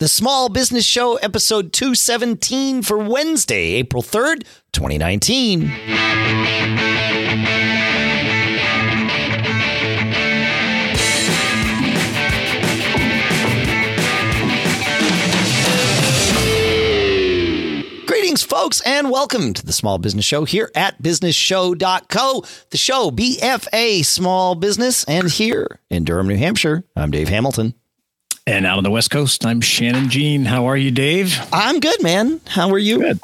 The Small Business Show, episode 217 for Wednesday, April 3rd, 2019. Greetings, folks, and welcome to the Small Business Show here at businessshow.co. The show, BFA Small Business, and here in Durham, New Hampshire, I'm Dave Hamilton. And out on the West Coast, I'm Shannon Jean. How are you, Dave? I'm good, man. How are you? Good.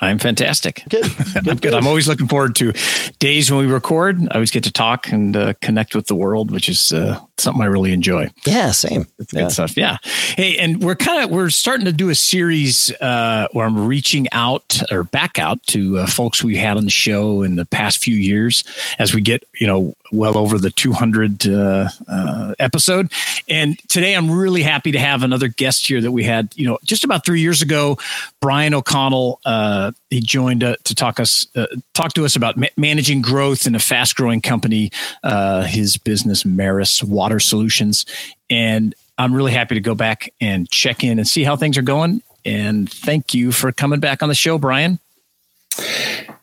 I'm fantastic. Good. good, I'm good. I'm always looking forward to days when we record. I always get to talk and uh, connect with the world, which is uh, something I really enjoy. Yeah, same. It's yeah. good stuff. Yeah. Hey, and we're kind of we're starting to do a series uh, where I'm reaching out or back out to uh, folks we had on the show in the past few years as we get you know well over the 200 uh, uh, episode. And today I'm really happy to have another guest here that we had, you know, just about three years ago. Bryan O'Connell, uh, he joined uh, to talk us uh, talk to us about ma- managing growth in a fast growing company. Uh, his business, Meras Water Solutions, and I'm really happy to go back and check in and see how things are going. And thank you for coming back on the show, Bryan.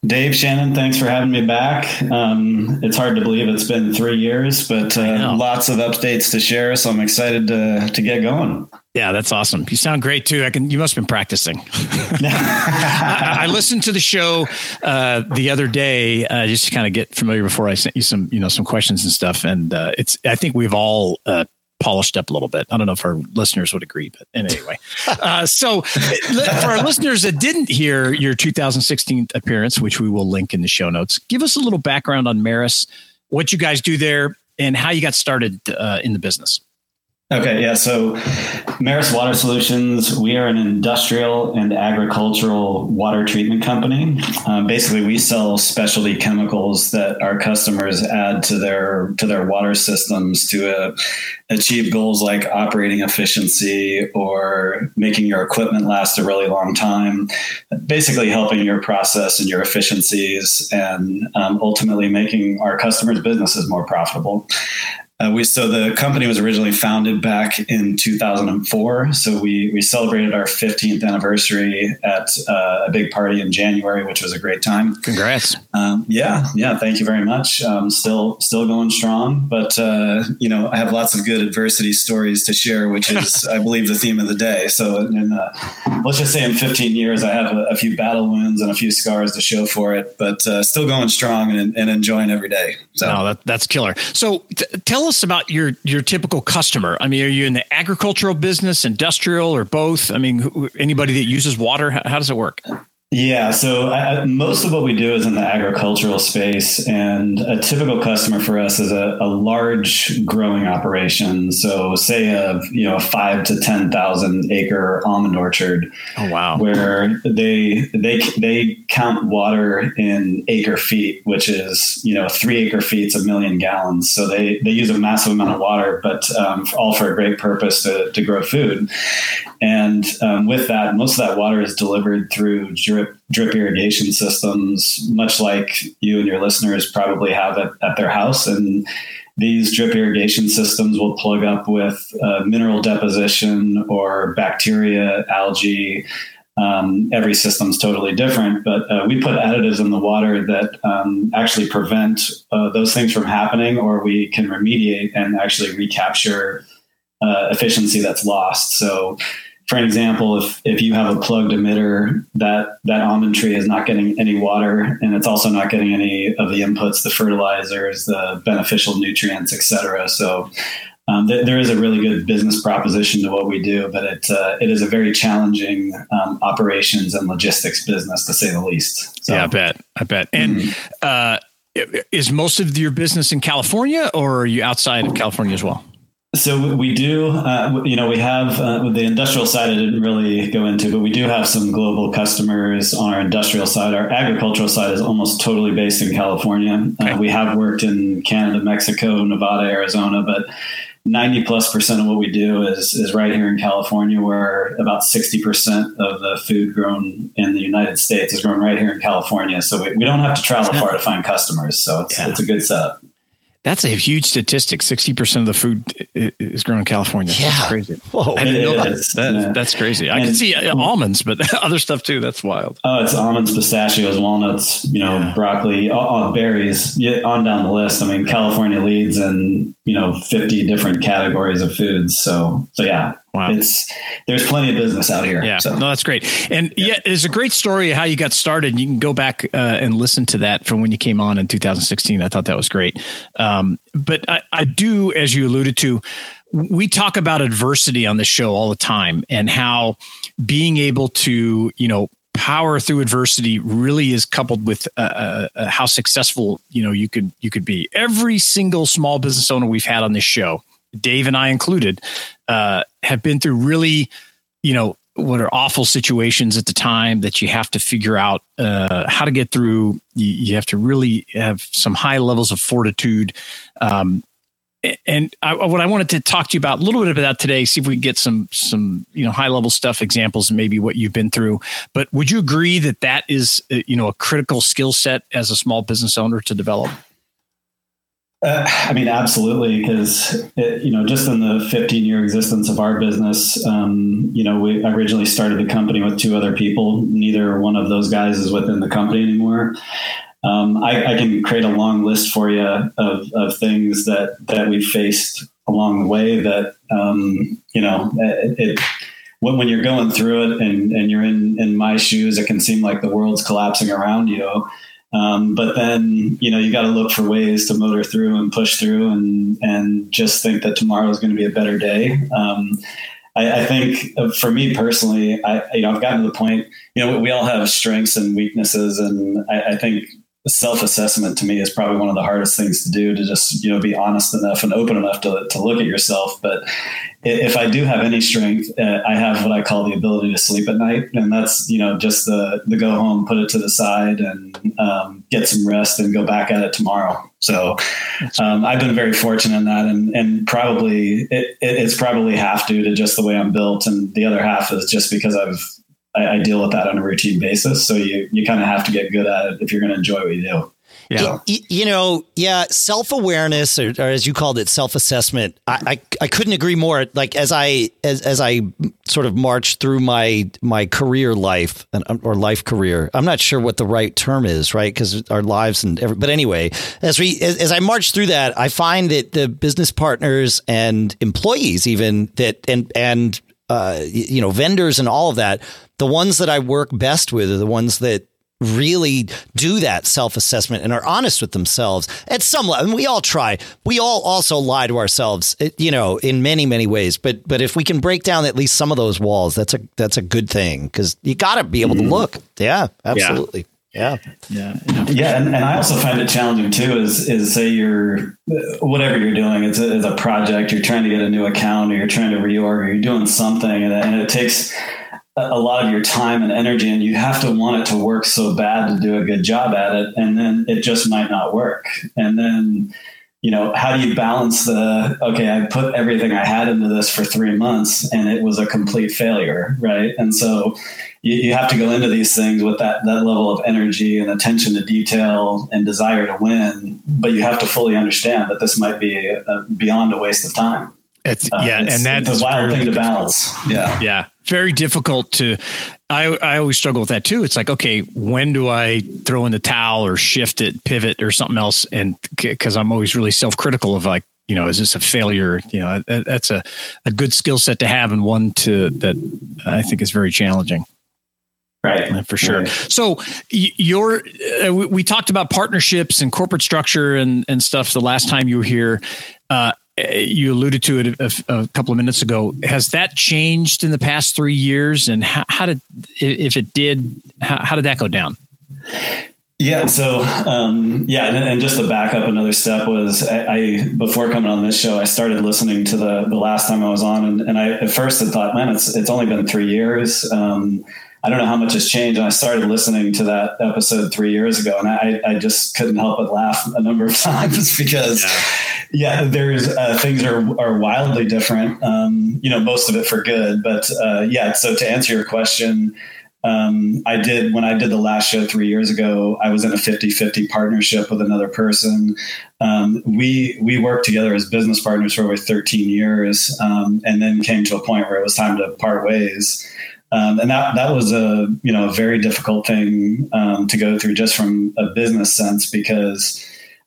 Dave Shannon, thanks for having me back. Um, it's hard to believe it's been three years, but uh, lots of updates to share. So I'm excited to to get going. Yeah, that's awesome. You sound great too. I can. You must have been practicing. I, I, listened to the show uh, the other day uh, just to kind of get familiar before I sent you some, you know, some questions and stuff. And uh, it's. I think we've all uh, polished up a little bit. I don't know if our listeners would agree, but anyway. uh, so, for our listeners that didn't hear your 2016 appearance, which we will link in the show notes, give us a little background on Meras, what you guys do there, and how you got started uh, in the business. Okay, yeah. So, Meras Water Solutions, we are an industrial and agricultural water treatment company. Um, basically, we sell specialty chemicals that our customers add to their to their water systems to uh, achieve goals like operating efficiency or making your equipment last a really long time. Basically, helping your process and your efficiencies, and um, ultimately making our customers' businesses more profitable. Uh, we so the company was originally founded back in 2004. So we we celebrated our 15th anniversary at uh, a big party in January, which was a great time. Congrats! Um, yeah, yeah. Thank you very much. Um, still still going strong, but uh, you know I have lots of good adversity stories to share, which is I believe the theme of the day. So in, uh, let's just say in 15 years, I have a, a, few battle wounds and a few scars to show for it, but uh, still going strong and, and, enjoying every day. So no, that, that's killer. So t- tell us us about your your typical customer. I mean, are you in the agricultural business, industrial, or both? I mean, anybody that uses water, how, how does it work? Yeah, so I, most of what we do is in the agricultural space, and a typical customer for us is a, a large growing operation. So, say a you know a five to ten thousand acre almond orchard. Oh wow! Where they they they count water in acre feet, which is you know three acre feet's a million gallons. So they they use a massive amount of water, but um, all for a great purpose to to grow food. And um, with that, most of that water is delivered through drip drip irrigation systems, much like you and your listeners probably have at, at their house. And these drip irrigation systems will plug up with uh, mineral deposition or bacteria, algae. Um, every system's totally different, but uh, we put additives in the water that um, actually prevent uh, those things from happening, or we can remediate and actually recapture uh, efficiency that's lost. So for an example, if if you have a plugged emitter, that that almond tree is not getting any water, and it's also not getting any of the inputs, the fertilizers, the beneficial nutrients, etc. So um, th- there is a really good business proposition to what we do, but it uh, it is a very challenging um, operations and logistics business to say the least. So, yeah, I bet. I bet. And mm-hmm. uh, is most of your business in California, or are you outside of California as well? So we do, uh, you know, we have uh, the industrial side. I didn't really go into, but we do have some global customers on our industrial side. Our agricultural side is almost totally based in California. Uh, okay. Uh, we have worked in Canada, Mexico, Nevada, Arizona, but ninety plus percent of what we do is is right here in California, where about sixty percent of the food grown in the United States is grown right here in California. So we, we don't have to travel far to find customers. So it's yeah. it's a good setup. That's a huge statistic. Sixty percent of the food is grown in California. Yeah, that's crazy. Whoa, I didn't know that. that yeah. That's crazy. I and, can see uh, almonds, but other stuff too. That's wild. Oh, it's almonds, pistachios, walnuts. You know, yeah. broccoli, all, all berries. on down the list. I mean, California leads in you know fifty different categories of foods. So, so yeah, Wow. It's there's plenty of business out here. Yeah. So. No, that's great. And yeah. yeah, it's a great story how you got started. You can go back uh, and listen to that from when you came on in 2016. I thought that was great. Um, but I, I do, as you alluded to, we talk about adversity on the show all the time and how being able to, you know, power through adversity really is coupled with uh, uh, uh how successful you know you could you could be. Every single small business owner we've had on this show Dave and I included, uh, have been through really, you know, what are awful situations at the time that you have to figure out uh, how to get through. You, you, have to really have some high levels of fortitude. Um, and I, what I wanted to talk to you about a little bit about today, see if we can get some some you know high level stuff examples, maybe what you've been through. But would you agree that that is uh, you know a critical skill set as a small business owner to develop? Uh, I mean, absolutely, because you know, just in the 15 year existence of our business, um, you know, we originally started the company with two other people. Neither one of those guys is within the company anymore. Um, I, I, can create a long list for you of, of things that that we faced along the way. That um, you know, it, it when, when you're going through it and, and you're in, in my shoes, it can seem like the world's collapsing around you. Um, but then, you know, you got to look for ways to motor through and push through and, and just think that tomorrow is going to be a better day. Um, I, I, think uh, for me personally, I, you know, I've gotten to the point, you know, we all have strengths and weaknesses. And I, I think self-assessment to me is probably one of the hardest things to do to just, you know, be honest enough and open enough to, to look at yourself. But if I do have any strength, uh, I have what I call the ability to sleep at night, and that's you know just the the go home, put it to the side, and um, get some rest, and go back at it tomorrow. So um, I've been very fortunate in that, and and probably it, it's probably half due to just the way I'm built, and the other half is just because I've I, I deal with that on a routine basis. So you you kind of have to get good at it if you're going to enjoy what you do. Yeah. You, you, know, yeah, self awareness, or, or, as you called it, self assessment. I, I, I couldn't agree more. Like as I as as I sort of marched through my my career life or life career, I'm not sure what the right term is, right? Because our lives and every, but anyway, as we as, as I march through that, I find that the business partners and employees, even that and and uh, you know vendors and all of that, the ones that I work best with are the ones that really do that self assessment and are honest with themselves at some level. And we all try. We all also lie to ourselves, eh, you know, in many many ways. But but if we can break down at least some of those walls, that's a that's a good thing because you got to be able mm-hmm. to look. Yeah, absolutely. Yeah. Yeah. Yeah. And, and I also find it challenging too, is, is say you're, whatever you're doing, it's a, it's a project, you're trying to get a new account or you're trying to reorg or you're doing something and, and it takes, a lot of your time and energy and you have to want it to work so bad to do a good job at it and then it just might not work. And then you know how do you balance the okay i put everything i had into this for three months and it was a complete failure right? And so you, you have to go into these things with that that level of energy and attention to detail and desire to win but you have to fully understand that this might be a, beyond a waste of time. It's uh, yeah, it's, and that's a wild thing to balance. Yeah, yeah, very difficult to. I I always struggle with that too. It's like, okay, when do I throw in the towel or shift it, pivot, or something else? And because I'm always really self critical of like, you know, is this a failure? You know, that's a a good skill set to have, and one to that I think is very challenging. Right. For sure. Right. So your uh, we talked about partnerships and corporate structure and and stuff the last time you were here. Uh, you alluded to it a, a, couple of minutes ago. Has that changed in the past three years? And how, how did, if it did, how, how, did that go down? Yeah. So, um, yeah. And, and, just to back up another step was I, I, before coming on this show, I started listening to the, the last time I was on. And, and I, at first I thought, man, it's, it's only been three years. Um, I don't know how much has changed. And I started listening to that episode three years ago, and I, I just couldn't help but laugh a number of times because, yeah, yeah there's uh, things are are wildly different. Um, you know, most of it for good, but uh, yeah. So to answer your question, Um, I did when I did the last show three years ago. I was in a 50-50 partnership with another person. Um, we we worked together as business partners for over 13 years, um, and then came to a point where it was time to part ways. Um, and that that was a you know a very difficult thing um, to go through just from a business sense because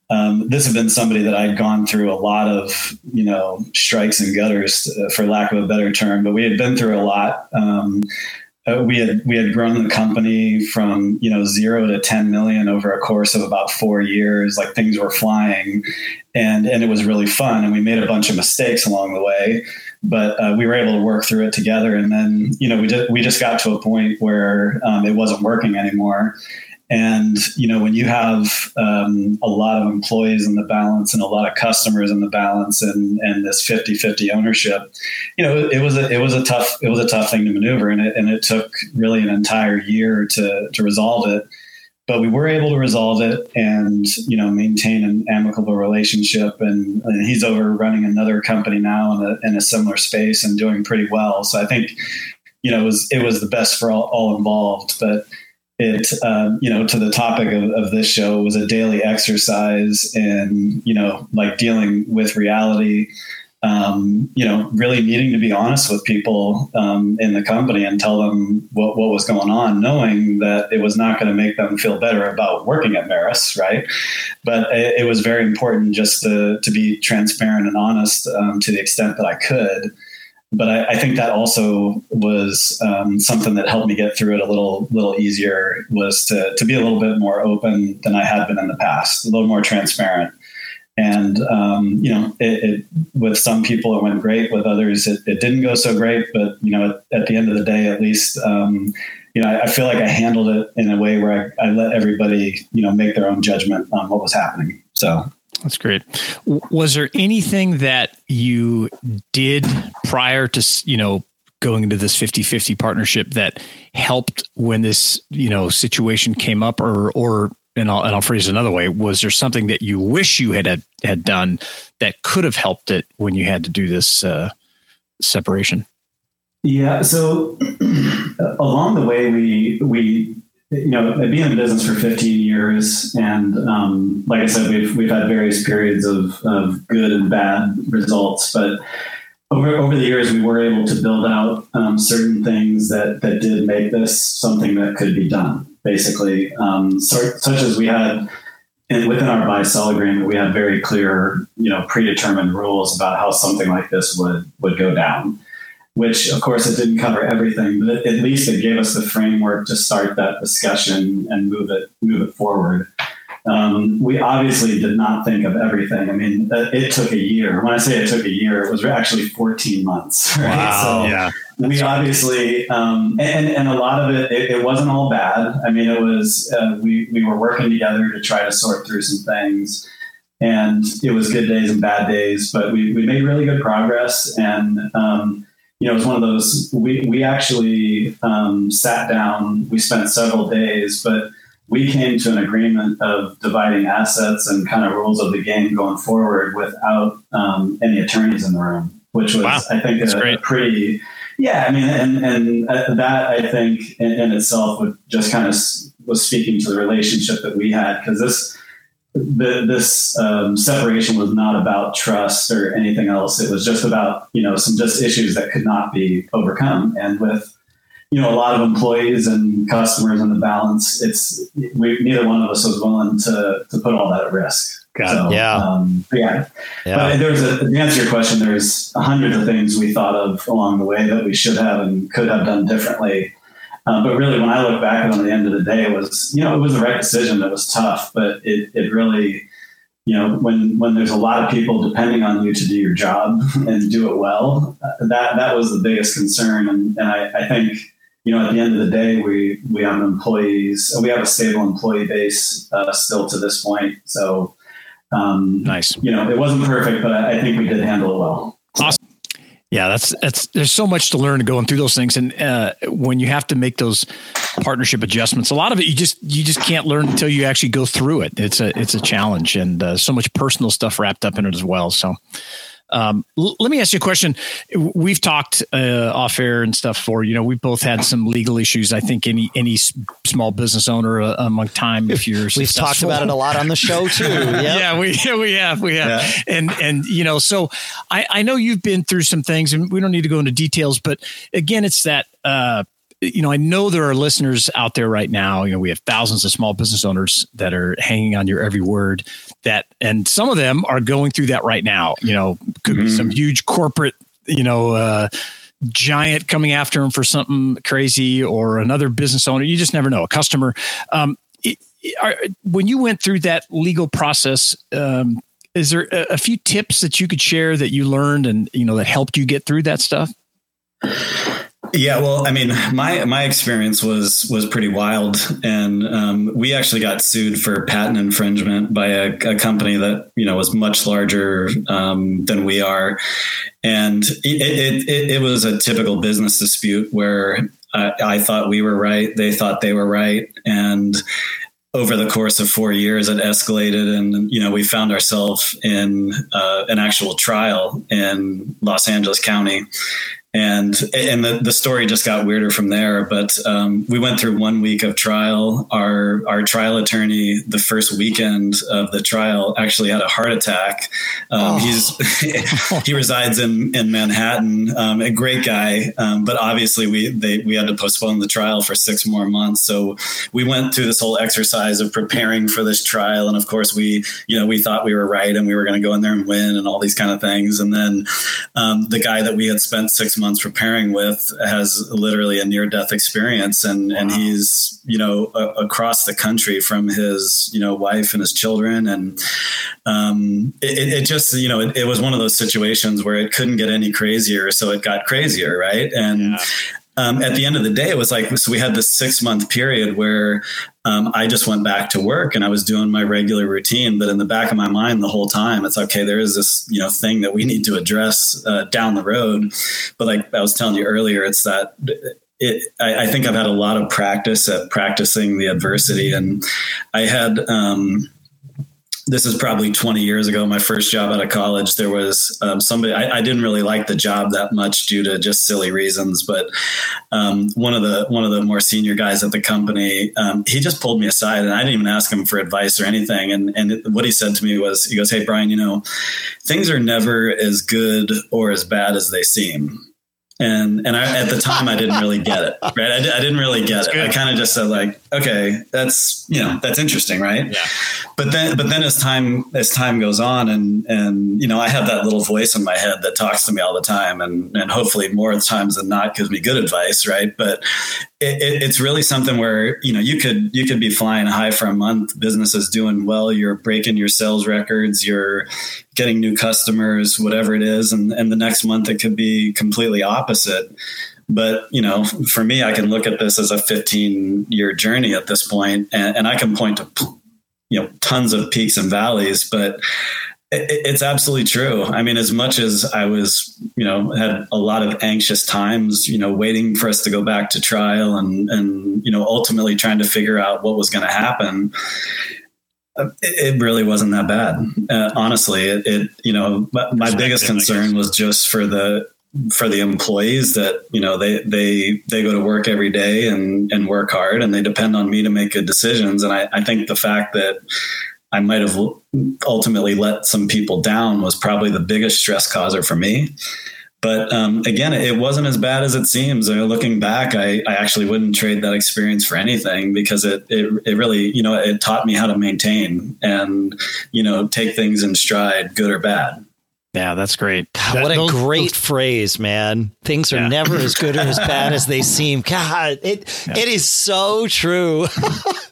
um, this had been somebody that I'd gone through a lot of, you know, strikes and gutters, uh, for lack of a better term. But we had been through a lot. Um, uh, we had we had grown the company from you know zero to 10 million over a course of about four years like things were flying and and it was really fun and we made a bunch of mistakes along the way but uh, we were able to work through it together. And then you know we just we just got to a point where um, it wasn't working anymore. And you know when you have um, a lot of employees in the balance and a lot of customers in the balance and and this 50-50 ownership, you know it was a it was a tough it was a tough thing to maneuver. And it and it took really an entire year to to resolve it. But we were able to resolve it and you know maintain an amicable relationship. And, and he's over running another company now in a, in a similar space and doing pretty well. So I think you know it was it was the best for all, all involved. But it um, you know to the topic of, of this show was a daily exercise in you know like dealing with reality um, you know really needing to be honest with people um, in the company and tell them what, what was going on knowing that it was not going to make them feel better about working at Meras right but it, it, was very important just to, to be transparent and honest um, to the extent that i could but I, I, think that also was um, something that helped me get through it a little little easier was to to be a little bit more open than I had been in the past, a little more transparent. And um, you know, it, it, with some people it went great, with others it, it, didn't go so great. But you know, at, at the end of the day, at least um, you know, I, I, feel like I handled it in a way where I, I let everybody you know make their own judgment on what was happening. So that's great. Was there anything that you did prior to, you know, going into this 50-50 partnership that helped when this, you know, situation came up or or and I'll, and I'll phrase it another way, was there something that you wish you had had done that could have helped it when you had to do this uh, separation? Yeah, so along the way we we you know, I've been in business for 15 years, and um, like I said, we've we've had various periods of, of good and bad results. But over over the years, we were able to build out um, certain things that that did make this something that could be done. Basically, um, so, such as we had. And within our buy sell agreement, we had very clear, you know, predetermined rules about how something like this would would go down which of course it didn't cover everything, but at least it gave us the framework to start that discussion and move it move it forward. Um, we obviously did not think of everything. I mean, it took a year. When I say it took a year, it was actually 14 months. Right? Wow. So yeah. we obviously, um, and, and a lot of it, it, it, wasn't all bad. I mean, it was, uh, we, we were working together to try to sort through some things and it was good days and bad days, but we, we made really good progress. And, um, you know, it was one of those. We we actually um, sat down. We spent several days, but we came to an agreement of dividing assets and kind of rules of the game going forward without um, any attorneys in the room, which was, wow. I think, a, a, pretty. Yeah, I mean, and and uh, that I think in, in itself would just kind of was speaking to the relationship that we had because this the, this um, separation was not about trust or anything else. It was just about you know some just issues that could not be overcome. And with you know a lot of employees and customers in the balance, it's we, neither one of us was willing to to put all that at risk. Got so, yeah. Um, yeah. yeah. But there's a, to answer your question, there's hundreds of things we thought of along the way that we should have and could have done differently. Uh, but really, when I look back on the end of the day, it was you know it was the right decision. It was tough, but it it really you know when when there's a lot of people depending on you to do your job and do it well, that that was the biggest concern. And, and I, I think you know at the end of the day, we we have employees, we have a stable employee base uh, still to this point. So um, nice. You know, it wasn't perfect, but I, I think we did handle it well. Awesome. Yeah, that's that's there's so much to learn going through those things, and uh, when you have to make those partnership adjustments, a lot of it you just you just can't learn until you actually go through it. It's a it's a challenge, and uh, so much personal stuff wrapped up in it as well. So Um, l- let me ask you a question. We've talked uh, off air and stuff for you know we've both had some legal issues. I think any any s- small business owner uh, among time if you're we've talked about it a lot on the show too. Yep. yeah, we we have we have yeah. and and you know so I I know you've been through some things and we don't need to go into details, but again it's that. Uh, you know, I know there are listeners out there right now. You know, we have thousands of small business owners that are hanging on your every word. That, and some of them are going through that right now. You know, could mm-hmm. be some huge corporate, you know, uh, giant coming after them for something crazy, or another business owner. You just never know. A customer. Um, it, are, when you went through that legal process, um, is there a, a few tips that you could share that you learned and you know that helped you get through that stuff? Yeah, well, I mean, my my experience was was pretty wild, and um, we actually got sued for patent infringement by a, a company that you know was much larger um, than we are, and it, it, it, it, was a typical business dispute where I, I thought we were right, they thought they were right, and over the course of four years, it escalated, and you know we found ourselves in uh, an actual trial in Los Angeles County, and and the, the story just got weirder from there but um, we went through one week of trial. Our our trial attorney the first weekend of the trial actually had a heart attack. Um, oh. he's he resides in in manhattan um, a great guy um, but obviously we they we had to postpone the trial for six more months. So we went through this whole exercise of preparing for this trial. And of course we you know we thought we were right and we were going to go in there and win and all these kind of things. And then um, the guy that we had spent six months months preparing with has literally a near death experience. And wow. and he's you know a, across the country from his you know wife and his children. And um, it, it, just you know it, it, was one of those situations where it couldn't get any crazier so it got crazier right? And yeah. um, at the end of the day, it was like, so we had this six month period where um, I just went back to work and I was doing my regular routine. But in the back of my mind, the whole time, it's okay, there is this, you know, thing that we need to address uh, down the road. But like I was telling you earlier, it's that it, I, I, think I've had a lot of practice at practicing the adversity. And I had, um, this is probably 20 years ago, my first job out of college. There was um, somebody, I, I, didn't really like the job that much due to just silly reasons. But um, one of the, one of the more senior guys at the company, um, he just pulled me aside and I didn't even ask him for advice or anything. And, and it, what he said to me was, he goes, Hey, Bryan, you know, things are never as good or as bad as they seem and and I, at the time I didn't really get it right I, I didn't really get that's it good. I kind of just said like okay that's you know that's interesting right? Yeah. But then but then as time as time goes on and and you know I have that little voice in my head that talks to me all the time and and hopefully more times than not gives me good advice right? But it, it, it's really something where you know you could you could be flying high for a month business is doing well you're breaking your sales records you're getting new customers whatever it is and, and the next month it could be completely opposite but you know for me i can look at this as a 15 year journey at this point and, and i can point to you know tons of peaks and valleys but it's absolutely true. I mean, as much as I was, you know, had a lot of anxious times, you know, waiting for us to go back to trial and, and, you know, ultimately trying to figure out what was going to happen. It, really wasn't that bad. Uh, honestly, it, it, you know, my, my biggest concern was just for the, for the employees that you know they they they go to work every day and and work hard and they depend on me to make good decisions and I, I think the fact that I might have ultimately let some people down was probably the biggest stress causer for me. But um, again, it wasn't as bad as it seems. I mean, looking back, I, I, actually wouldn't trade that experience for anything because it, it, it really, you know, it taught me how to maintain and, you know, take things in stride, good or bad. Yeah, that's great. God, that, what a those, great those, phrase, man. Things are yeah. never as good or as bad as they seem. God, it yeah. it is so true.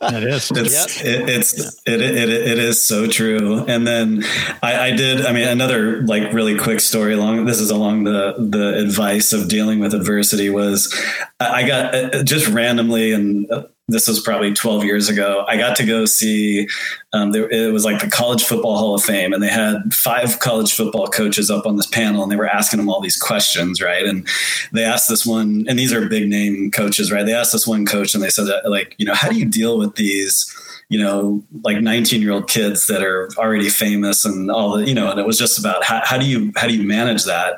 it is. It's yep. it, it's it, it, it is so true. And then I, I did. I mean, another like really quick story along. This is along the the advice of dealing with adversity was I got uh, just randomly and uh, this was probably 12 years ago. I got to go see, um, there, it was like the College Football Hall of Fame, and they had five college football coaches up on this panel, and they were asking them all these questions, right? And they asked this one, and these are big name coaches, right? They asked this one coach, and they said, that, like, you know, how do you deal with these? you know, like 19 year old kids that are already famous and all the, you know, and it was just about how, how do you, how do you manage that?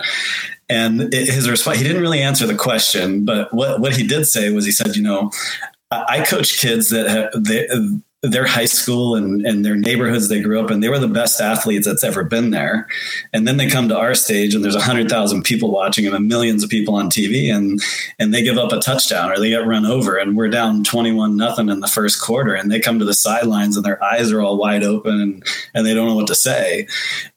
And his response, he didn't really answer the question, but what, what he did say was he said, you know, I coach kids that have, they, their high school and, and their neighborhoods they grew up in, they were the best athletes that's ever been there. And then they come to our stage and there's a hundred thousand people watching them and millions of people on TV and and they give up a touchdown or they get run over and we're down 21 nothing in the first quarter and they come to the sidelines and their eyes are all wide open and, and they don't know what to say.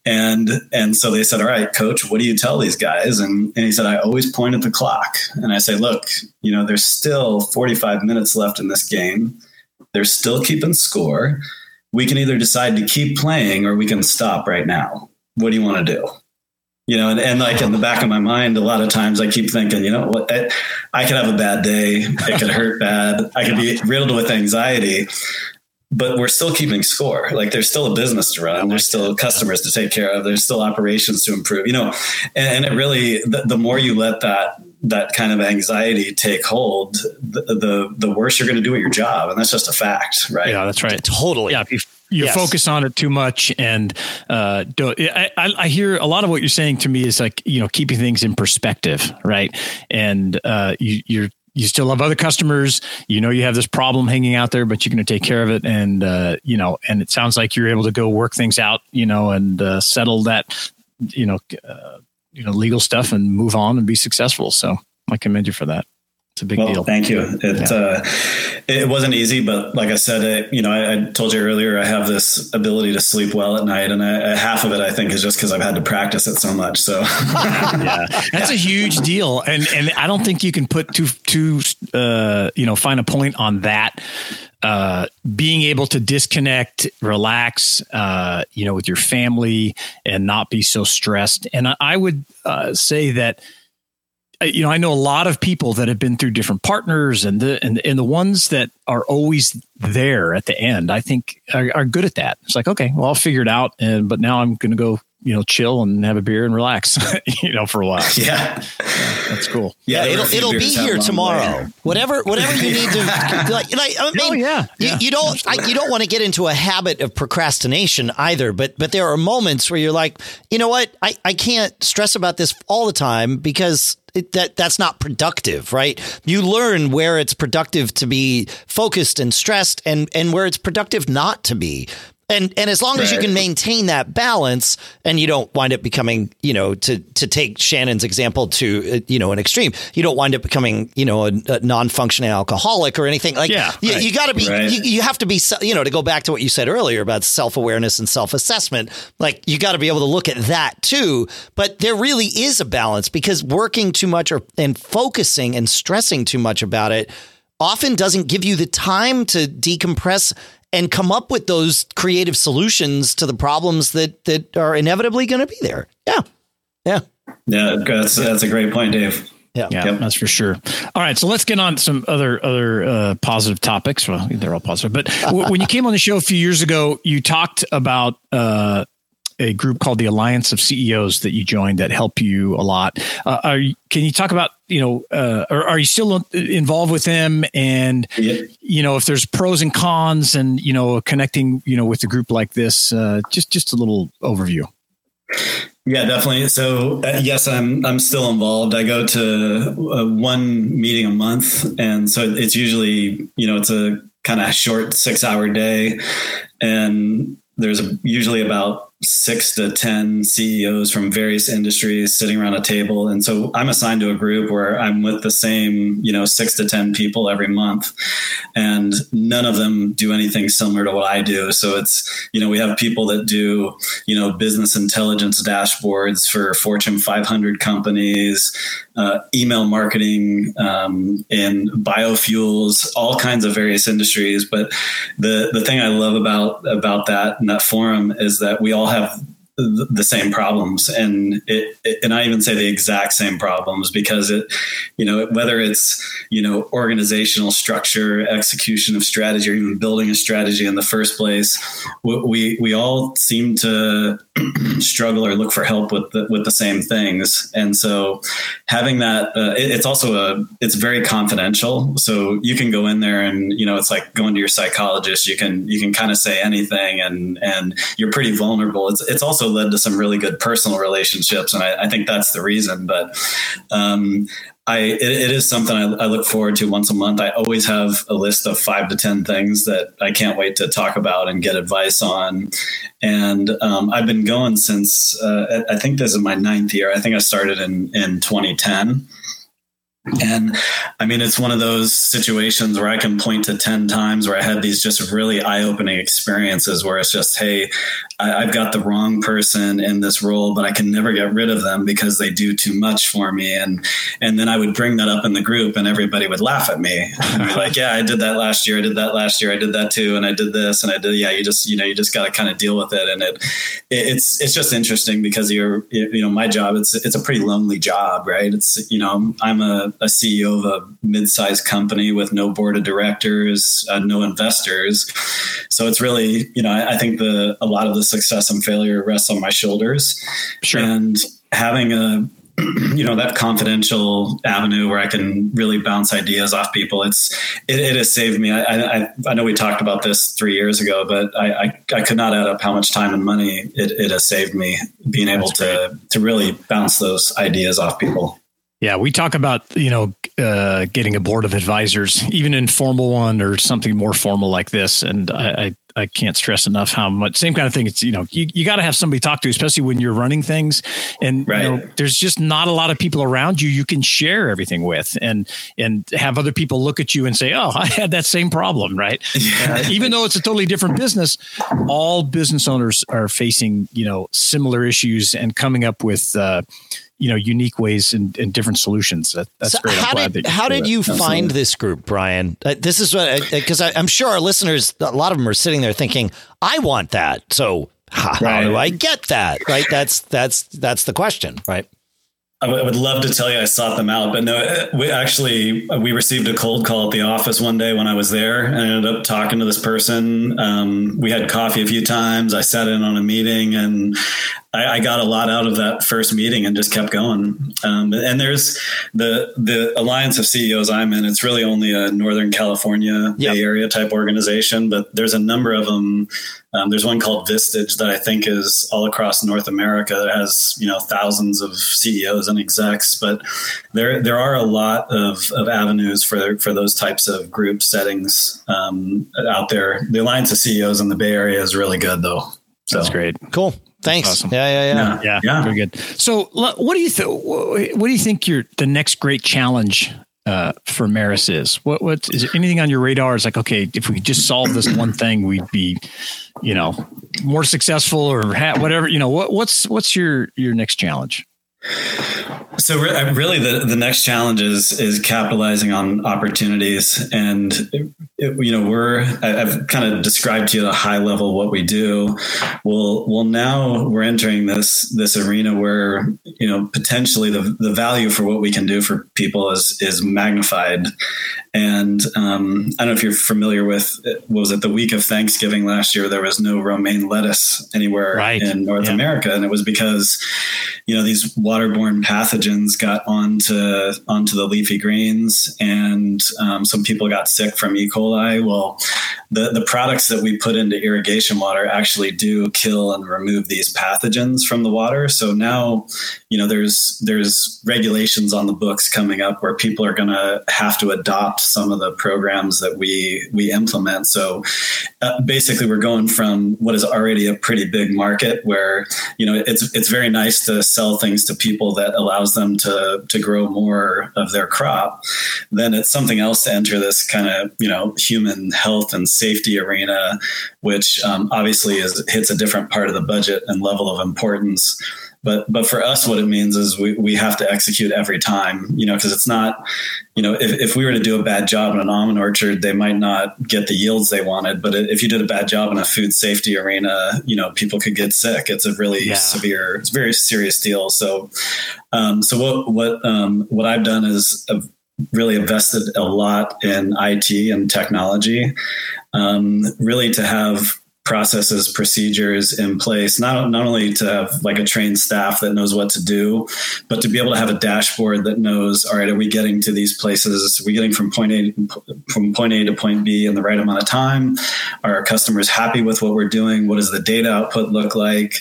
And and so they said, All right, coach, what do you tell these guys? And, and he said, I always point at the clock. And I say, Look, you know, there's still 45 minutes left in this game they're still keeping score. We can either decide to keep playing or we can stop right now. What do you want to do? You know, and, and like in the back of my mind, a lot of times I keep thinking, you know what, I, I could have a bad day. It could hurt bad. I could be riddled with anxiety but we're still keeping score. Like there's still a business to run. There's still customers to take care of. There's still operations to improve, you know, and, and it really, the, the, more you let that that kind of anxiety take hold, the the, the worse you're going to do at your job, and that's just a fact, right? Yeah, that's right. Totally. Yeah. If you yes. focus on it too much, and uh, I, I hear a lot of what you're saying to me is like you know keeping things in perspective, right? And uh, you, you're you still have other customers you know you have this problem hanging out there but you're going to take care of it and uh, you know and it sounds like you're able to go work things out you know and uh, settle that you know uh, you know legal stuff and move on and be successful. So I commend you for that. It's a big well, deal. Thank you. It yeah. uh, it wasn't easy, but like I said, it, you know, I, I, told you earlier, I have this ability to sleep well at night, and I, half of it I think is just because I've had to practice it so much. So yeah, that's a huge deal, and and I don't think you can put too too uh, you know find a point on that uh, being able to disconnect, relax, uh, you know, with your family and not be so stressed. And I, I would uh, say that, you know, I know a lot of people that have been through different partners and the, and, and the ones that are always there at the end, I think are, are good at that. It's like, okay, well, I'll figure it out. And, but now I'm going to go you know, chill and have a beer and relax, you know, for a while. Yeah. yeah that's cool. Yeah. It'll, it'll be here tomorrow. Whatever, whatever you need to like, like I mean, oh, yeah, yeah. You, you, don't, I, you don't want to get into a habit of procrastination either, but, but there are moments where you're like, you know what? I, I can't stress about this all the time because it, that that's not productive, right? You learn where it's productive to be focused and stressed, and and where it's productive not to be. And and as long right. as you can maintain that balance and you don't wind up becoming, you know, to to take Shannon's example to uh, you know an extreme, you don't wind up becoming, you know, a, a non-functioning alcoholic or anything like. Yeah, you, right. you got to be, right. you, you have to be, you know, to go back to what you said earlier about self-awareness and self-assessment. Like you got to be able to look at that too. But there really is a balance because working too much or and focusing and stressing too much about it often doesn't give you the time to decompress and come up with those creative solutions to the problems that that are inevitably going to be there. Yeah, yeah, yeah. That's that's a great point, Dave. Yeah, yeah, yep. that's for sure. All right, so let's get on some other other uh, positive topics. Well, they're all positive, but w- when you came on the show a few years ago, you talked about uh, a group called the Alliance of CEOs that you joined that help you a lot. Uh, are you, can you talk about you know, uh, are, are you still involved with them? And yeah. you know, if there's pros and cons, and you know, connecting you know with a group like this, uh, just just a little overview. Yeah, definitely. So uh, yes, I'm I'm still involved. I go to uh, one meeting a month, and so it's usually you know it's a kind of short six hour day, and there's a, usually about six to 10 CEOs from various industries sitting around a table. And so I'm assigned to a group where I'm with the same, you know, six to 10 people every month. And none of them do anything similar to what I do. So it's, you know, we have people that do, you know, business intelligence dashboards for Fortune 500 companies, uh, email marketing, um, in biofuels, all kinds of various industries. But the, the thing I love about, about that and that forum is that we all have the, same problems, and it, it, and I even say the exact same problems because it, you know, whether it's you know organizational structure, execution of strategy, or even building a strategy in the first place, we we all seem to struggle or look for help with the, with the same things, and so having that, uh, it, it's also a it's very confidential, so you can go in there and you know it's like going to your psychologist. You can you can kind of say anything, and and you're pretty vulnerable. It's it's also led to some really good personal relationships, and I, I think that's the reason. But um, I it, it is something I, I, look forward to once a month. I always have a list of five to ten things that I can't wait to talk about and get advice on. And um, I've been going since uh, I think this is my ninth year. I think I started in in 2010. And I mean, it's one of those situations where I can point to 10 times where I had these just really eye opening experiences where it's just, hey, I, have got the wrong person in this role, but I can never get rid of them because they do too much for me. And and then I would bring that up in the group, and everybody would laugh at me be like, "Yeah, I did that last year. I did that last year. I did that too, and I did this, and I did. Yeah, you just you know you just got to kind of deal with it, and it, it's it's just interesting because you're you know my job it's it's a pretty lonely job, right? It's you know I'm a, a CEO of a mid-sized company with no board of directors, uh, no investors, so it's really you know I, I think the a lot of the success and failure rests on my shoulders. Sure. And having a you know that confidential avenue where I can really bounce ideas off people. It's it, it has saved me. I, I, I know we talked about this three years ago, but I, I, I could not add up how much time and money it, it has saved me being able That's to great. to really bounce those ideas off people. Yeah, we talk about you know uh, getting a board of advisors, even informal one or something more formal like this, and I, I, I can't stress enough how much same kind of thing. It's you know you, you got to have somebody to talk to, especially when you're running things, and right. you know, there's just not a lot of people around you you can share everything with, and and have other people look at you and say, oh, I had that same problem, right? Yeah. Uh, even though it's a totally different business, all business owners are facing you know similar issues and coming up with. Uh, you know unique ways and, and different solutions. That, that's so great. How did how did you find this group, Bryan? Uh, this is what because I'm sure our listeners, a lot of them are sitting there thinking, "I want that." So how, right. how do I get that? Right? That's that's that's the question, right? I would love to tell you I sought them out, but no, we actually we received a cold call at the office one day when I was there, and I ended up talking to this person. Um, we had coffee a few times. I sat in on a meeting, and I, I, got a lot out of that first meeting and just kept going. Um, and there's the the Alliance of CEOs I'm in. It's really only a Northern California yep. Bay Area type organization, but there's a number of them. Um, there's one called Vistage that I think is all across North America that has you know thousands of CEOs and execs. But there there are a lot of, of avenues for for those types of group settings um, out there. The Alliance of CEOs in the Bay Area is really good though. So. That's great. Cool. Thanks. Awesome. Yeah, yeah, yeah, yeah, yeah. Very good. So, what do you think? What do you think your the next great challenge uh, for Meras is? What what is there anything on your radar? Is like, okay, if we just solve this one thing, we'd be, you know, more successful or ha- whatever. You know, what what's what's your your next challenge? So re- really, the, the next challenge is is capitalizing on opportunities, and it, you know we're I've kind of described to you at a high level what we do. Well, well, now we're entering this this arena where you know potentially the the value for what we can do for people is is magnified. And um, I don't know if you're familiar with was it the week of Thanksgiving last year? There was no romaine lettuce anywhere right. in North yeah. America, and it was because you know these waterborne pathogens got onto onto the leafy greens, and um, some people got sick from E. coli. Well, the the products that we put into irrigation water actually do kill and remove these pathogens from the water. So now, you know, there's there's regulations on the books coming up where people are going to have to adopt some of the programs that we we implement. So uh, basically, we're going from what is already a pretty big market where you know it's it's very nice to sell things to people that allows them to to grow more of their crop. Then it's something else to enter this kind of you know human health and safety arena, which um, obviously is hits a different part of the budget and level of importance. But but for us what it means is we, we have to execute every time you know because it's not you know if, if we were to do a bad job in an almond orchard they might not get the yields they wanted. But if you did a bad job in a food safety arena you know people could get sick. It's a really yeah. severe it's a very serious deal. So um, so what what um, what i've done is I've really invested a lot in it and technology um, really to have processes, procedures in place, not, not only to have like a trained staff that knows what to do, but to be able to have a dashboard that knows, all right, are we getting to these places? Are we getting from point A from point A to point B in the right amount of time? Are our customers happy with what we're doing? What does the data output look like?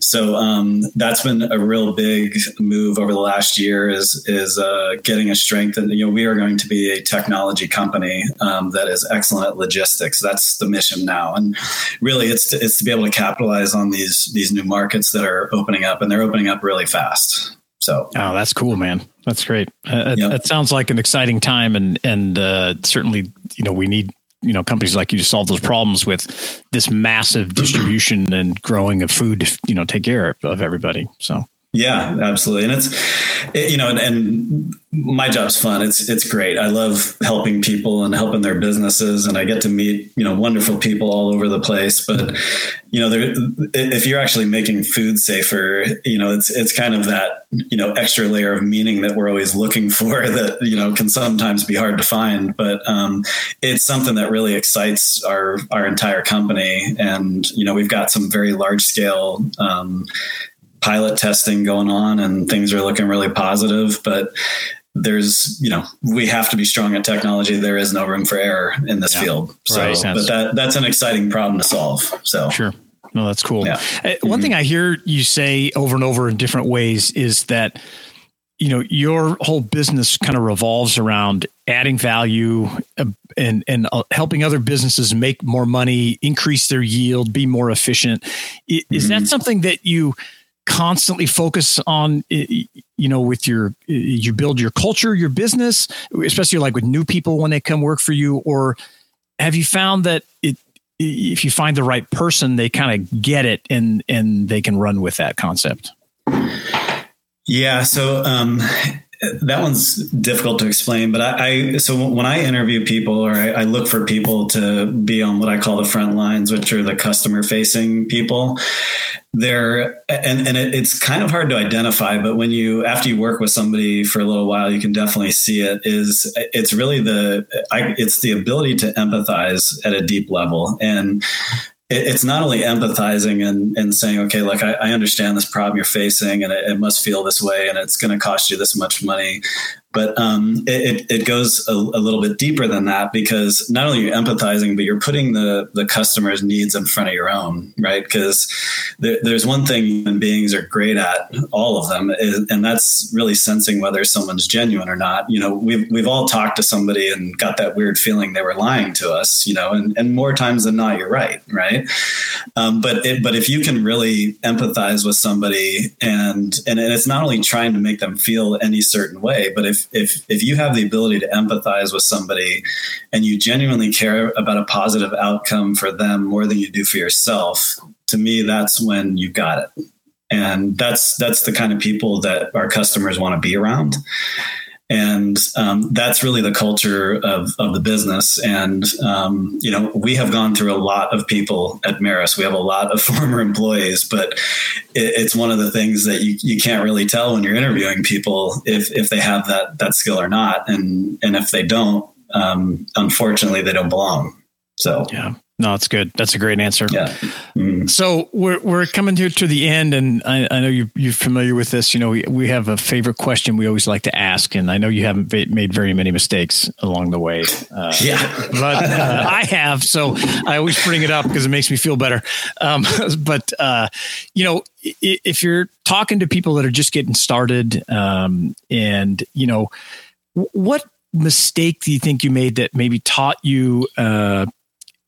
So um, that's been a real big move over the last year is is uh, getting a strength. And you know, we are going to be a technology company um, that is excellent at logistics. That's the mission now, and really it's to, it's to be able to capitalize on these these new markets that are opening up, and they're opening up really fast. So, oh, that's cool, man. That's great. Uh, sounds like an exciting time, and and uh, certainly, you know, we need you know companies like you to solve those problems with this massive distribution and growing of food. To, you know, take care of everybody. So, yeah, absolutely. And it's, it, you know, and, and, my job's fun. It's, it's great. I love helping people and helping their businesses. And I get to meet, you know, wonderful people all over the place. But, you know, there, if you're actually making food safer, you know, it's, it's kind of that, you know, extra layer of meaning that we're always looking for that, you know, can sometimes be hard to find. But um, it's something that really excites our, our entire company. And, you know, we've got some very large scale, um, pilot testing going on and things are looking really positive. But there's, you know, we have to be strong at technology. There is no room for error in this yeah. field. So, right. but that that's an exciting problem to solve. So sure. No, that's cool. Yeah. Uh, one mm-hmm. thing I hear you say over and over in different ways is that you know your whole business kind of revolves around adding value uh, and and uh, helping other businesses make more money, increase their yield, be more efficient. Is mm-hmm. that something that you constantly focus on you know with your you build your culture your business especially like with new people when they come work for you or have you found that it if you find the right person they kind of get it and and they can run with that concept? Yeah so um that one's difficult to explain, but I, I so when I interview people or I, I, look for people to be on what I call the front lines, which are the customer facing people, they're and and it, it's kind of hard to identify. But when you after you work with somebody for a little while, you can definitely see it. Is it's really the I, it's the ability to empathize at a deep level and it's not only empathizing and, and saying, okay, like I, I understand this problem you're facing and it, it must feel this way and it's going to cost you this much money. But um, it, it goes a, a, little bit deeper than that because not only you're empathizing, but you're putting the, the customer's needs in front of your own, right? Because there, there's one thing human beings are great at, all of them, is, and that's really sensing whether someone's genuine or not. You know, we've, we've all talked to somebody and got that weird feeling they were lying to us, you know, and, and more times than not, you're right, right? Um, but it, but if you can really empathize with somebody and, and, and it's not only trying to make them feel any certain way, but if if if you have the ability to empathize with somebody and you genuinely care about a positive outcome for them more than you do for yourself, to me that's when you got it. And that's that's the kind of people that our customers want to be around and um, that's really the culture of, of the business. And um, you know, we have gone through a lot of people at Meras. We have a lot of former employees, but it, it's one of the things that you, you can't really tell when you're interviewing people if if they have that that skill or not, and and if they don't, um, unfortunately, they don't belong. So yeah. No, that's good. That's a great answer. Yeah. Mm-hmm. So we're we're coming here to the end, and I, I know you you're familiar with this. You know, we, we have a favorite question we always like to ask, and I know you haven't made very many mistakes along the way. Uh, yeah, but uh, I have, so I always bring it up because it makes me feel better. Um, but uh, you know, if you're talking to people that are just getting started, um, and you know, what mistake do you think you made that maybe taught you uh,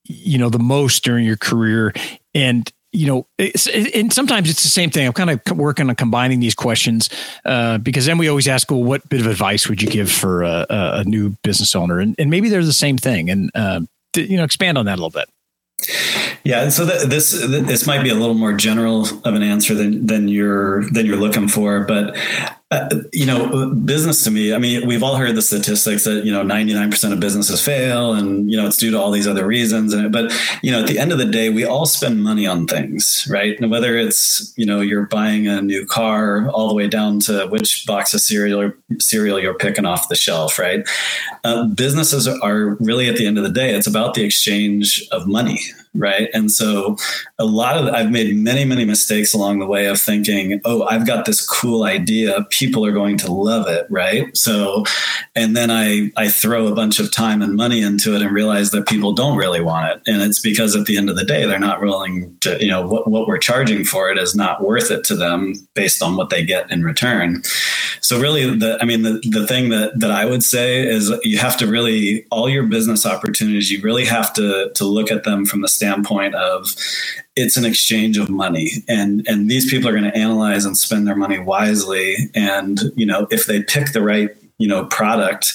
you know the most during your career. And you know and sometimes it's the same thing. I'm kind of working on combining these questions uh, because then we always ask well what bit of advice would you give for a, a new business owner? And, and maybe they're the same thing. And uh, you know expand on that a little bit. Yeah, and so th- this this might be a little more general of an answer than than you're than you're looking for, but uh, you know, business to me, I mean, we've all heard the statistics that, you know, 99% of businesses fail and, you know, it's due to all these other reasons. And, but, you know, at the end of the day, we all spend money on things, right? And whether it's, you know, you're buying a new car all the way down to which box of cereal, cereal you're picking off the shelf, right? Uh, businesses are really at the end of the day, it's about the exchange of money, right? And so a lot of I've made many many mistakes along the way of thinking, "Oh, I've got this cool idea, people are going to love it," right? So and then I I throw a bunch of time and money into it and realize that people don't really want it. And it's because at the end of the day they're not willing to, you know, what what we're charging for it is not worth it to them based on what they get in return. So really the I mean the the thing that that I would say is you have to really all your business opportunities you really have to to look at them from the standpoint of it's an exchange of money. And and these people are going to analyze and spend their money wisely. And you know if they pick the right you know product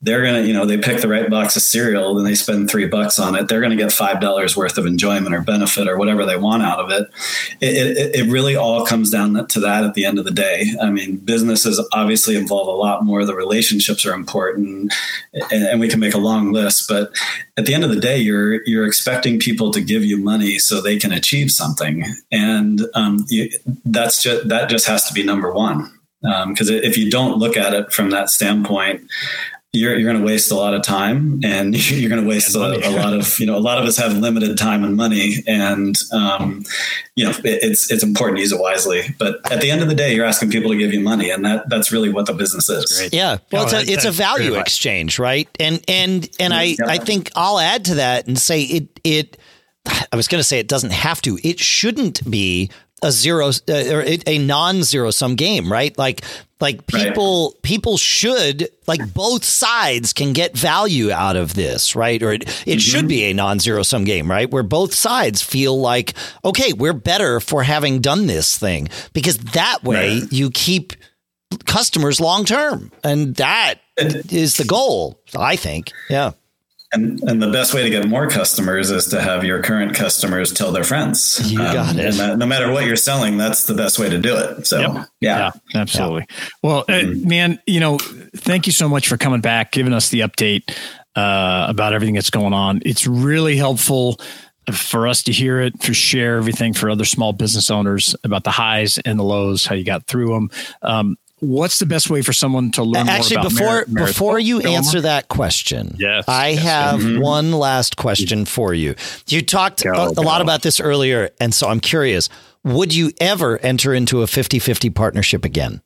they're gonna you know they pick the right box of cereal and they spend three bucks on it they're gonna get five dollars worth of enjoyment or benefit or whatever they want out of it. It, it it really all comes down to that at the end of the day. I mean businesses obviously involve a lot more the relationships are important and, and we can make a long list but at the end of the day you're you're expecting people to give you money so they can achieve something. And um, you, that's just that just has to be number one. Because um, if you don't look at it from that standpoint you're, you're going to waste a lot of time and you're going to waste a, a, lot of you know a lot of us have limited time and money and um, you know it, it's it's important to use it wisely. But at the end of the day you're asking people to give you money and that that's really what the business is. Yeah. Well it's a it's a value exchange right? And and and I yeah. I think I'll add to that and say it it I was going to say it doesn't have to. It shouldn't be a zero uh, or a non-zero sum game, right? Like like people right. people should like both sides can get value out of this, right? Or it, it mm-hmm. should be a non-zero sum game, right? Where both sides feel like, okay, we're better for having done this thing because that way right. you keep customers long term, and that is the goal, I think. Yeah. And, and the best way to get more customers is to have your current customers tell their friends. You um, got it. And that, no matter what you're selling, that's the best way to do it. So, yep. yeah. yeah. absolutely. Well, uh, mm-hmm. uh, man, you know, thank you so much for coming back, giving us the update uh, about everything that's going on. It's really helpful for us to hear it, to share everything for other small business owners about the highs and the lows, how you got through them. Um, what's the best way for someone to learn actually before before you answer that question yes i yes, have mm-hmm. one last question for you you talked go, a, a lot about this earlier and so i'm curious would you ever enter into a 50-50 partnership again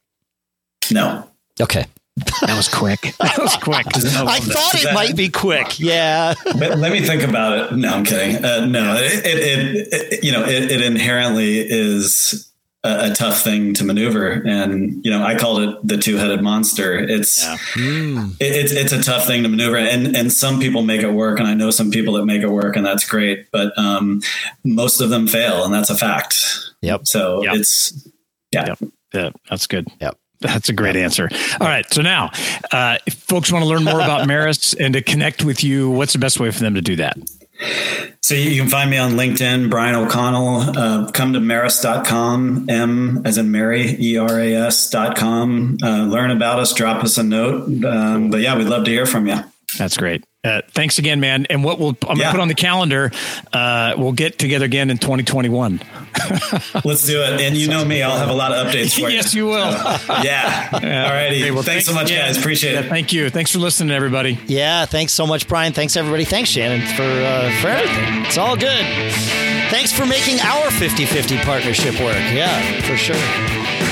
no okay that was quick. That was quick. I thought it that, might be quick. Yeah. But let me think about it. No, I'm kidding. Uh, no, it, it, it, it, you know, it, it inherently is a, a, tough thing to maneuver. And you know, I called it the two-headed monster. It's yeah. mm. it, it's it's a tough thing to maneuver, and and some people make it work, and I know some people that make it work, and that's great. But um, most of them fail, and that's a fact. Yep. So yep. it's yeah. Yep. Yeah, that's good. Yep. That's a great answer. All right. So now, uh, if folks want to learn more about Meras and to connect with you, what's the best way for them to do that? So you can find me on LinkedIn, Bryan O'Connell. Uh, come to Meras.com, M as in Mary, E R A S.com. Uh, learn about us, drop us a note. Um, but yeah, we'd love to hear from you. That's great. Uh, thanks again, man. And what we'll I'm yeah. gonna put on the calendar, uh, we'll get together again in 2021. Let's do it. And you know me, I'll have a lot of updates for you. yes, you will. yeah. yeah. All righty. Okay, well, thanks, thanks, so much, again. guys. Appreciate yeah, it. Thank you. Thanks for listening, everybody. Yeah. Thanks so much, Bryan. Thanks everybody. Thanks, Shannon, for uh, for everything. It's all good. Thanks for making our 50-50 partnership work. Yeah, for sure.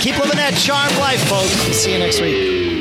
Keep living that charmed life, folks. see you next week.